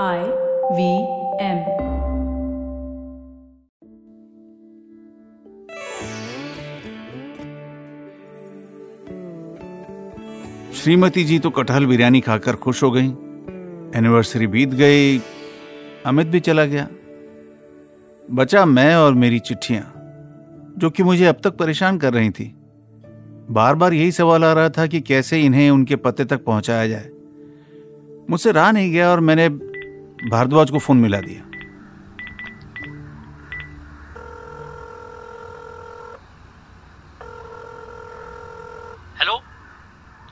I V M. Shrimati ji तो कटहल बिरयानी खाकर खुश हो गई। एनिवर्सरी बीत गई, अमित भी चला गया। बचा मैं और मेरी चिट्ठियाँ, जो कि मुझे अब तक परेशान कर रही थी। बार बार यही सवाल आ रहा था कि कैसे इन्हें उनके पते तक पहुँचाया जाए। मुझसे रहा नहीं गया और मैंने भारद्वाज को फ़ोन मिला दिया। हेलो?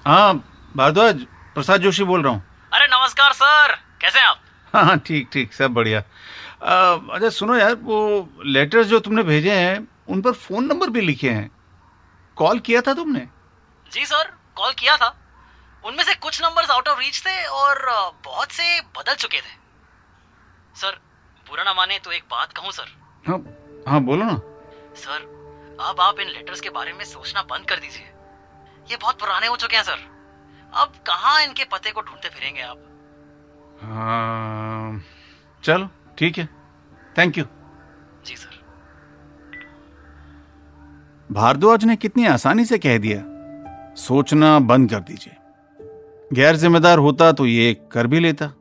हाँ भारद्वाज प्रसाद जोशी बोल रहा हूँ। अरे नमस्कार सर। कैसे हैं आप? हाँ हाँ ठीक ठीक सब बढ़िया। अच्छा सुनो यार वो लेटर्स जो तुमने भेजे हैं उन पर फ़ोन नंबर भी लिखे हैं। कॉल किया था तुमने? जी सर कॉल किया था। उनमें से कुछ नंबर्स आउट ऑफ़ रीच थे और बहुत से बदल चुके थे। सर बुरा ना माने तो एक बात कहूँ सर। हाँ हाँ बोलो ना। सर अब आप इन लेटर्स के बारे में सोचना बंद कर दीजिए। ये बहुत पुराने हो चुके हैं सर। अब कहाँ इनके पते को ढूंढते फिरेंगे आप? हाँ, चलो ठीक है। Thank you ji sir. Bharadwaj ने कितनी आसानी से कह दिया। सोचना बंद कर दीजिए। गैर जिम्मेदार होता तो ये कर भी लेता।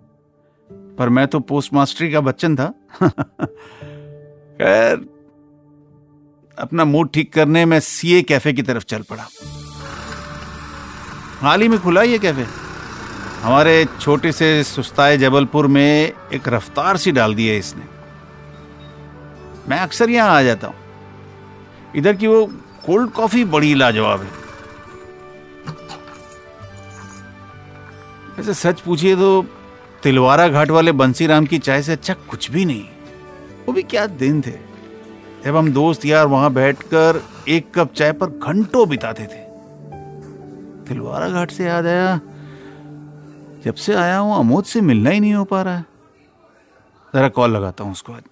पर मैं तो पोस्ट मास्टरी का बच्चन था। खैर, अपना मूड ठीक करने में सीए कैफ़े की तरफ़ चल पड़ा। हाल ही में खुला ये कैफ़े हमारे छोटे से सुस्ताए जबलपुर में एक रफ्तार सी डाल दी है इसने। मैं अक्सर यहाँ आ जाता हूँ। इधर की वो कोल्ड कॉफ़ी बड़ी लाजवाब है। वैसे सच पूछिए तो तिलवारा घाट वाले बंसीराम की चाय से अच्छा कुछ भी नहीं। वो भी क्या दिन थे। जब हम दोस्त यार वहाँ बैठकर एक कप चाय पर घंटों बिताते थे। तिलवारा घाट से याद आया जब से आया हूँ अमोद से मिलना ही नहीं हो पा रहा है। जरा कॉल लगाता हूँ उसको आज।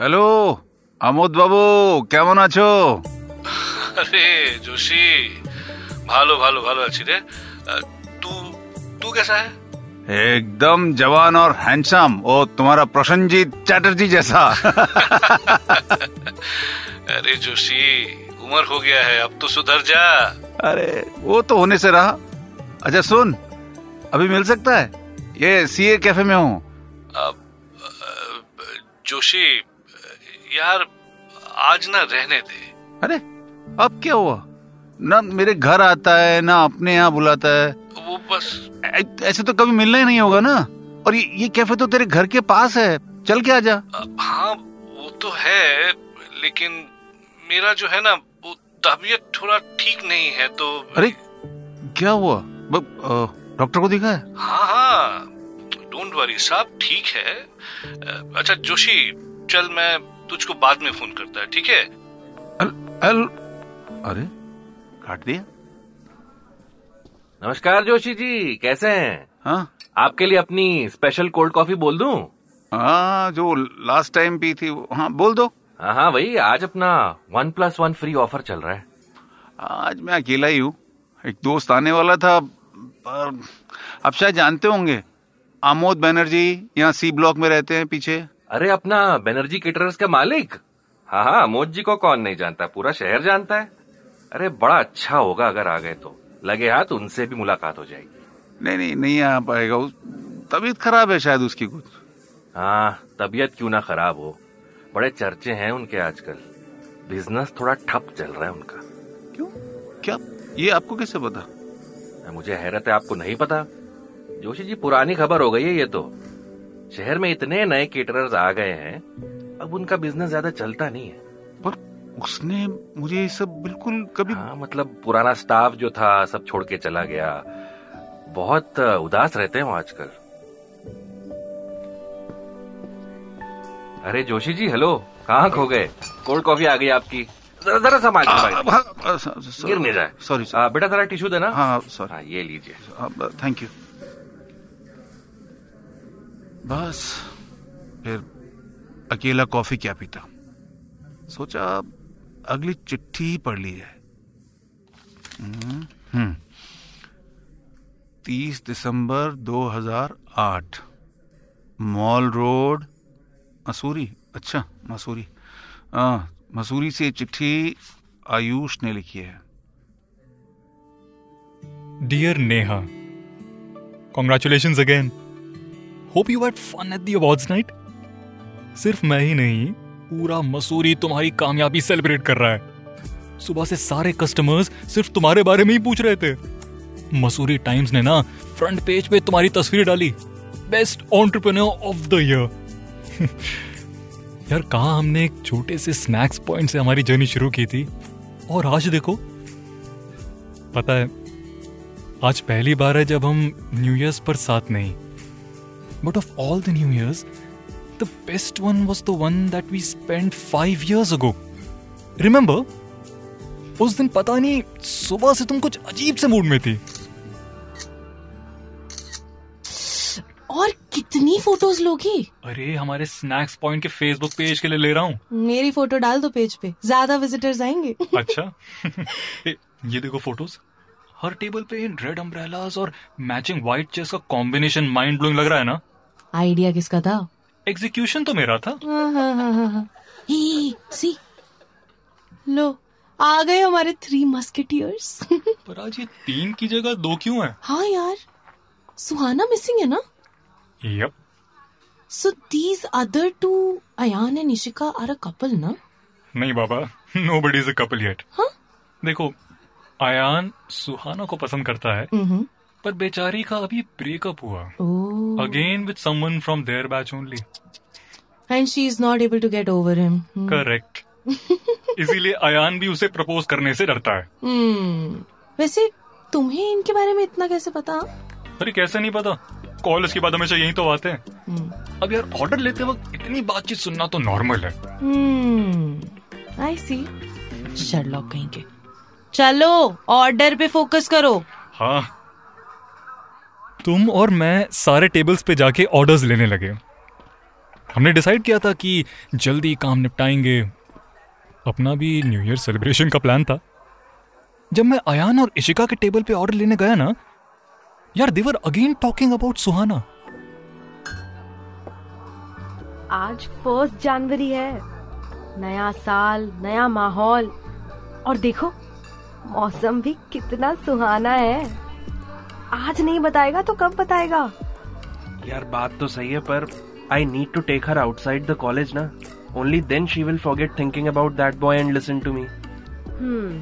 हेलो আমোদ বাবু কেমন আছো আরে जोशी ভালো ভালো ভালো আছি রে আহ, तू तू कैसा है एकदम जवान और हैंडसम ओ तुम्हारा प्रसन्नजीत चैटर्जी जैसा अरे जोशी उम्र हो गया है अब तो सुधर जा अरे वो तो होने से रहा अच्छा सुन अभी मिल सकता है ये सीए कैफे में हूँ अब अ, जोशी यार आज ना रहने दे। अरे अब क्या हुआ? ना मेरे घर आता है ना अपने यहाँ बुलाता है। वो बस। ऐ- ऐसे तो कभी मिलना ही नहीं होगा ना। और ये, ये कैफ़े तो तेरे घर के पास है। चल के आ जा। हाँ वो तो है लेकिन मेरा जो है ना वो तबीयत थोड़ा ठीक नहीं है तो अरे क्या हुआ? डॉक्टर को दिखा है? हाँ हाँ डोंट वरी सब ठीक है। अच्छा जोशी चल मैं तुझको बाद में फ़ोन करता है ठीक है? अल, अल, अरे काट दिया। नमस्कार जोशी जी कैसे हैं? हाँ। आपके लिए अपनी स्पेशल कोल्ड कॉफ़ी बोल दूँ? हाँ जो लास्ट टाइम पी थी हाँ बोल दो। हाँ हाँ वही आज अपना one plus one free offer चल रहा है। आज मैं अकेला ही हूँ। एक दोस्त आने वाला था पर आप शायद जानते होंगे आमोद बनर्जी यहाँ सी ब्लॉक में रहते हैं पीछे। अरे अपना बेनर्जी केटरर्स का मालिक? हाँ हाँ अमोद जी को कौन नहीं जानता पूरा शहर जानता है। अरे बड़ा अच्छा होगा अगर आ गए तो। लगे हाथ उनसे भी मुलाकात हो जाएगी। नहीं नहीं नहीं आ पाएगा। उस तबीयत खराब है शायद उसकी कुछ। हाँ तबीयत क्यों ना खराब हो? बड़े चर्चे हैं उनके आजकल। बिज़नेस थोड़ा ठप चल रहा है उनका। क्यों? क्या? ये आपको कैसे पता? मुझे हैरत है आपको नहीं पता? जोशी जी पुरानी खबर हो गई है ये तो। शहर में इतने नए केटरर्स आ गए हैं अब उनका बिज़नेस ज़्यादा चलता नहीं है। पर उसने मुझे ये सब बिल्कुल कभी हाँ मतलब पुराना स्टाफ जो था सब छोड़ के चला गया। बहुत उदास रहते हैं वो आजकल। अरे जोशी जी हेलो कहाँ खो गए? कोल्ड कॉफ़ी आ गई आपकी। जरा भाई। हाँ, हाँ, स- गिर नहीं जाए। सॉरी बेटा जरा टिश्यू देना। हाँ सॉरी हाँ ये लीजिए। थैंक यू बस, फिर अकेला कॉफ़ी क्या पीता? सोचा अगली चिट्ठी ही पढ़ ली जाए। तीस दिसंबर 2008 मॉल रोड, मसूरी। अच्छा मसूरी। हाँ मसूरी से चिट्ठी आयुष ने लिखी है। Dear Neha congratulation again. Hope you had fun at the awards night. सिर्फ़ मैं ही नहीं, पूरा मसूरी तुम्हारी कामयाबी सेलिब्रेट कर रहा है। सुबह से सारे कस्टमर्स सिर्फ़ तुम्हारे बारे में ही पूछ रहे थे। मसूरी टाइम्स ने ना फ्रंट पेज पे तुम्हारी तस्वीर डाली। Best entrepreneur of the year यार, कहा हमने एक छोटे से स्नैक्स पॉइंट से हमारी जर्नी शुरू की थी? और आज देखो। पता है, आज पहली बार है जब हम न्यू ईयर्स पर साथ नहीं। But of all the new years the best one was the one that we spend five years ago remember उस दिन पता नहीं सुबह से तुम कुछ अजीब से मूड में थी। और कितनी फ़ोटोज़ लोगी? अरे हमारे स्नैक्स पॉइंट के फेसबुक पेज के लिए ले रहा हूँ। मेरी फ़ोटो डाल दो पेज पे ज़्यादा विजिटर्स आएँगे। अच्छा। ये देखो फ़ोटोज़ हर टेबल पे इन रेड अम्ब्रेलास और मैचिंग व्हाइट चेस का कॉम्बिनेशन माइंड ब्लोइंग लग रहा है ना? आइडिया किसका था? एग्जीक्यूशन तो मेरा था। सी। लो आ गए हमारे थ्री मस्केटियर्स पर आज ये तीन की जगह दो क्यों है? हाँ यार सुहाना मिसिंग है ना? Yup so these other two Ayaan and Nishika are a couple ना? नहीं बाबा nobody is a couple yet हाँ? देखो आयान सुहाना को पसंद करता है। हम्म पर बेचारी का अभी ब्रेकअप हुआ। Again with someone from their batch only and she is not able to get over him correct इसीलिए अयान भी उसे प्रपोज करने से डरता है। हम्म वैसे तुम्हें इनके बारे में इतना कैसे पता? अरे कैसे नहीं पता? कॉलेज के बाद हमेशा यही तो आते हैं। हम्म अब यार ऑर्डर लेते वक्त इतनी बातचीत सुनना तो नॉर्मल है। आई सी शर्लॉक कहीं के चलो ऑर्डर पे फोकस करो। हाँ। तुम और मैं सारे टेबल्स पे जाके ऑर्डर्स लेने लगे। हमने डिसाइड किया था कि जल्दी काम निपटाएँगे। अपना भी न्यू ईयर सेलिब्रेशन का प्लान था। जब मैं अयान और इशिका के टेबल पे ऑर्डर लेने गया ना, यार they're again talking about Suhana आज फ़र्स्ट जनवरी है। नया साल, नया माहौल। और देखो, मौसम भी कितना सुहाना है। आज नहीं बताएगा तो कब बताएगा? यार बात तो सही है पर I need to take her outside the college ना। Only then she will forget thinking about that boy and listen to me hmm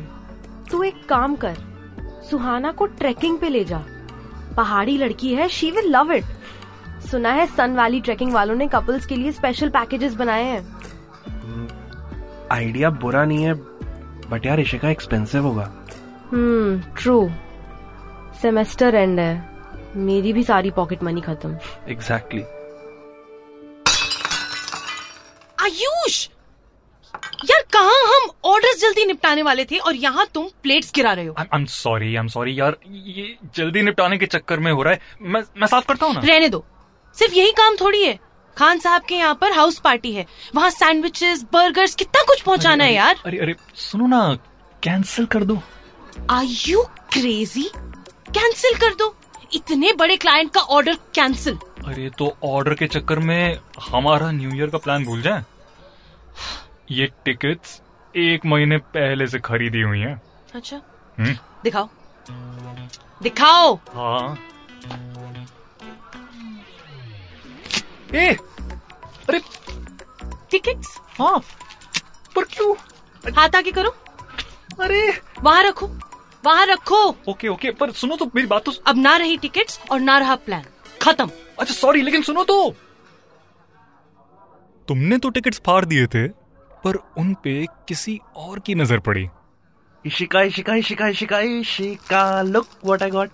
तू एक काम कर सुहाना को ट्रैकिंग पे ले जा। पहाड़ी लड़की है शी विल लव इट सुना है सन वैली ट्रैकिंग वालों ने कपल्स के लिए स्पेशल पैकेजेस बनाए हैं। आइडिया बुरा नहीं है बट यार इशिका एक्सपेंसिव होगा। हम्म ट्रू सेमेस्टर एंड है। मेरी भी सारी पॉकेट मनी खत्म। एग्जैक्टली आयुष! यार कहा हम ऑर्डर्स जल्दी निपटाने वाले थे और यहाँ तुम प्लेट्स गिरा रहे हो? I am sorry I am sorry यार ये जल्दी निपटाने के चक्कर में हो रहा है। मैं मैं साफ़ करता हूँ ना? रहने दो। सिर्फ़ यही काम थोड़ी है। खान साहब के यहाँ पर हाउस पार्टी है। वहाँ सैंडविचेस बर्गर्स कितना कुछ पहुँचाना है यार। अरे अरे सुनो ना कैंसिल कर दो। आर यू क्रेजी कैंसिल कर दो। इतने बड़े क्लाइंट का ऑर्डर कैंसिल अरे तो ऑर्डर के चक्कर में हमारा न्यू ईयर का प्लान भूल जाए? ये टिकट्स एक महीने पहले से खरीदी हुई हैं। अच्छा। हम्म, दिखाओ। दिखाओ। हाँ। ए अरे। टिकट्स हाँ पर क्यों? हाथ आगे करो। अरे। वहाँ रखो। वहाँ रखो। ओके ओके पर सुनो तो मेरी बात तो अब ना रही टिकट्स और ना रहा प्लान। खत्म। अच्छा सॉरी लेकिन सुनो तो। तुमने तो टिकट्स फाड़ दिए थे पर उन पे किसी और की नज़र पड़ी। Ishika Ishika Ishika Ishika Ishika look what I got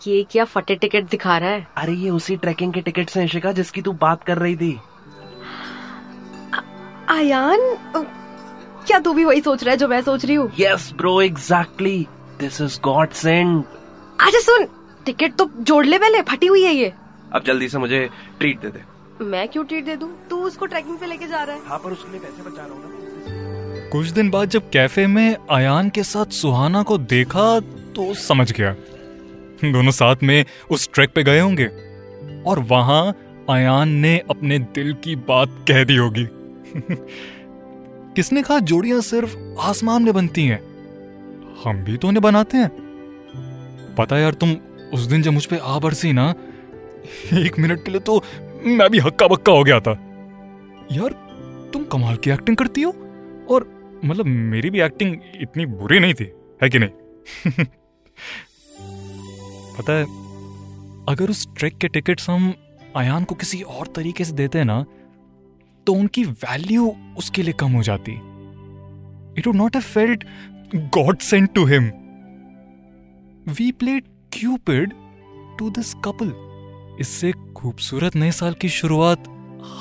ये क्या फटे टिकट दिखा रहा है? अरे ये उसी ट्रैकिंग के टिकट्स हैं इशिका जिसकी तू बात कर रही थी। आयान क्या तू भी वही सोच रहा है जो मैं सोच रही हूँ? Yes bro exactly this is godsend अच्छा सुन टिकट तो जोड़ ले पहले फटी हुई है ये। अब जल्दी से मुझे ट्रीट दे दे। मैं क्यों ट्रीट दे दूँ? तू उसको ट्रैकिंग पे लेके जा रहा है। हाँ पर उसके लिए पैसे बचा रहा हूँ ना। कुछ दिन बाद जब कैफ़े में अयान के साथ सुहाना को देखा तो समझ गया। दोनों साथ में उस ट्रैक पे गए होंगे और वहाँ अयान ने अपने दिल की बात कह दी होगी। किसने कहा जोड़ियाँ सिर्फ़ आसमान में बनती हैं? हम भी तो उन्हें बनाते हैं। पता है यार, तुम उस दिन जब मुझ पे आ बरसी ना, एक मिनट के लिए तो मैं भी हक्का बक्का हो गया था। यार, तुम कमाल की एक्टिंग करती हो, और मतलब मेरी भी एक्टिंग इतनी बुरी नहीं थी, है कि नहीं? पता है, अगर उस ट्रैक के टिकट्स हम अयान को किसी और तरीके से देते ना तो उनकी वैल्यू उसके लिए कम हो जाती। It would not have felt God sent to him we played Cupid to this couple इससे खूबसूरत नए साल की शुरुआत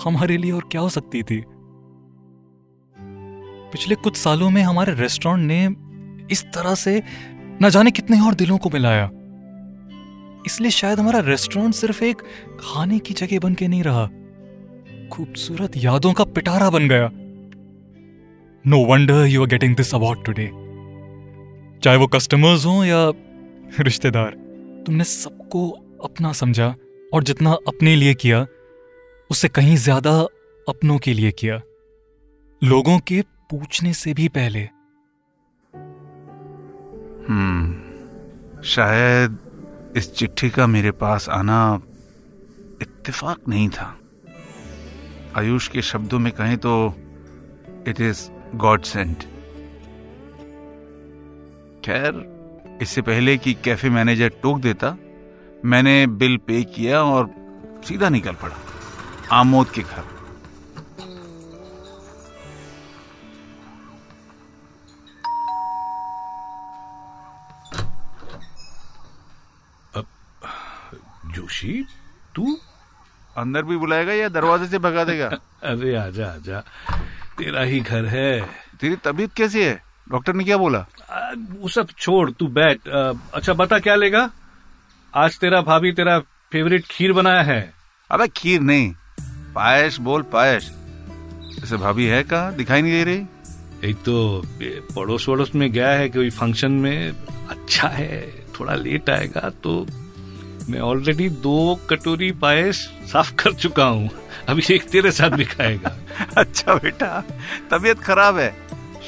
हमारे लिए और क्या हो सकती थी? पिछले कुछ सालों में हमारे रेस्टोरेंट ने इस तरह से न जाने कितने और दिलों को मिलाया। इसलिए शायद हमारा रेस्टोरेंट सिर्फ़ एक खाने की जगह बन के नहीं रहा। खूबसूरत यादों का पिटारा बन गया। No wonder you are getting this award today चाहे वो कस्टमर्स हो या रिश्तेदार, तुमने सबको अपना समझा और जितना अपने लिए किया, उससे कहीं ज़्यादा अपनों के लिए किया। लोगों के पूछने से भी पहले। हम्म शायद इस चिट्ठी का मेरे पास आना इत्तेफाक नहीं था। आयुष के शब्दों में कहें तो इट इज़ गॉड सेंट खैर इससे पहले कि कैफ़े मैनेजर टोक देता मैंने बिल पे किया और सीधा निकल पड़ा आमोद के घर। जोशी तू अंदर भी बुलाएगा या दरवाजे से भगा देगा? अरे आजा आजा। तेरा ही घर है। तेरी तबीयत कैसी है? डॉक्टर ने क्या बोला? वो सब छोड़ तू बैठ। अच्छा बता क्या लेगा? आज तेरा भाभी तेरा फेवरेट खीर बनाया है। अबे खीर नहीं। पायस बोल पायस। ऐसे भाभी है कहा? दिखाई नहीं दे रही। एक तो पड़ोस वड़ोस में गया है कोई फ़ंक्शन में। अच्छा है थोड़ा लेट आएगा तो मैं ऑलरेडी दो कटोरी पायस साफ़ कर चुका हूँ। अभी एक तेरे साथ भी खाएगा। अच्छा बेटा तबीयत खराब है।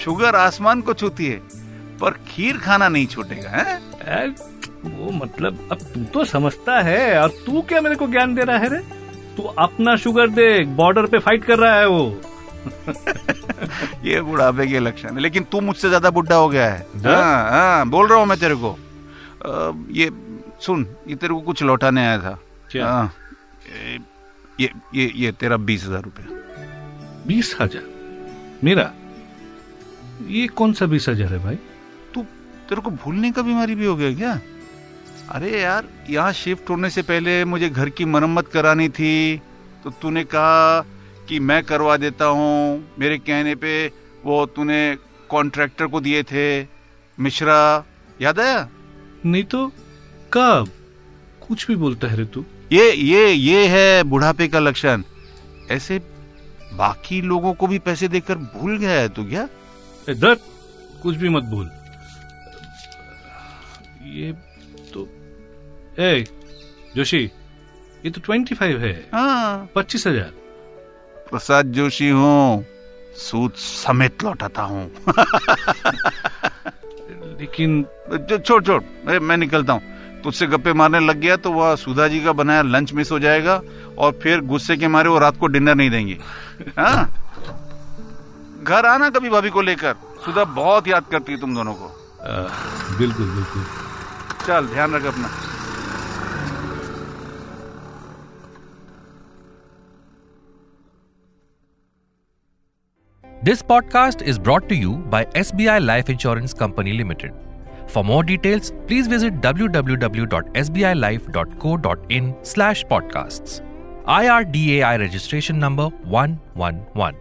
शुगर आसमान को छूती है। पर खीर खाना नहीं छूटेगा है? वो मतलब अब तू तो समझता है और तू क्या मेरे को ज्ञान दे रहा है रे? तू अपना शुगर देख बॉर्डर पे फाइट कर रहा है वो। ये बुढ़ापे के लक्षण है लेकिन तू मुझसे ज़्यादा बुढ़ा हो गया है। हाँ? हाँ बोल रहा हूँ मैं तेरे को। आ, ये सुन ये तेरे को कुछ लौटाने आया था। क्या? हाँ, ये ये ये तेरा बीस हज़ार रुपया। बीस हज़ार? मेरा ये कौन सा बीस हज़ार है भाई? तेरे को भूलने का बीमारी भी हो गया क्या? अरे यार यहाँ शिफ्ट होने से पहले मुझे घर की मरम्मत करानी थी तो तूने कहा कि मैं करवा देता हूँ। मेरे कहने पे वो तूने कॉन्ट्रैक्टर को दिए थे। मिश्रा याद आया? नहीं तो कब? कुछ भी बोलता है रे तू। ये ये ये है बुढ़ापे का लक्षण। ऐसे बाकी लोगों को भी पैसे देकर भूल गया है तू क्या? इधर कुछ भी मत भूल। ये तो ए जोशी ये तो ट्वेंटी फाइव है। हाँ। पच्चीस हज़ार। प्रसाद जोशी हूँ सूद समेत लौटाता हूँ। लेकिन छोड़ छोड़ मैं, मैं निकलता हूँ। तुझसे गप्पे मारने लग गया तो वह सुधा जी का बनाया लंच मिस हो जाएगा और फिर गुस्से के मारे वो रात को डिनर नहीं देंगे। हाँ? घर आना कभी भाभी को लेकर। सुधा बहुत याद करती है तुम दोनों को। आ, बिल्कुल बिल्कुल। चल ध्यान रख अपना This podcast is brought to you by SBI Life Insurance Company Limited. For more details, please visit www.sbilife.co.in slash podcasts. IRDAI registration number 111.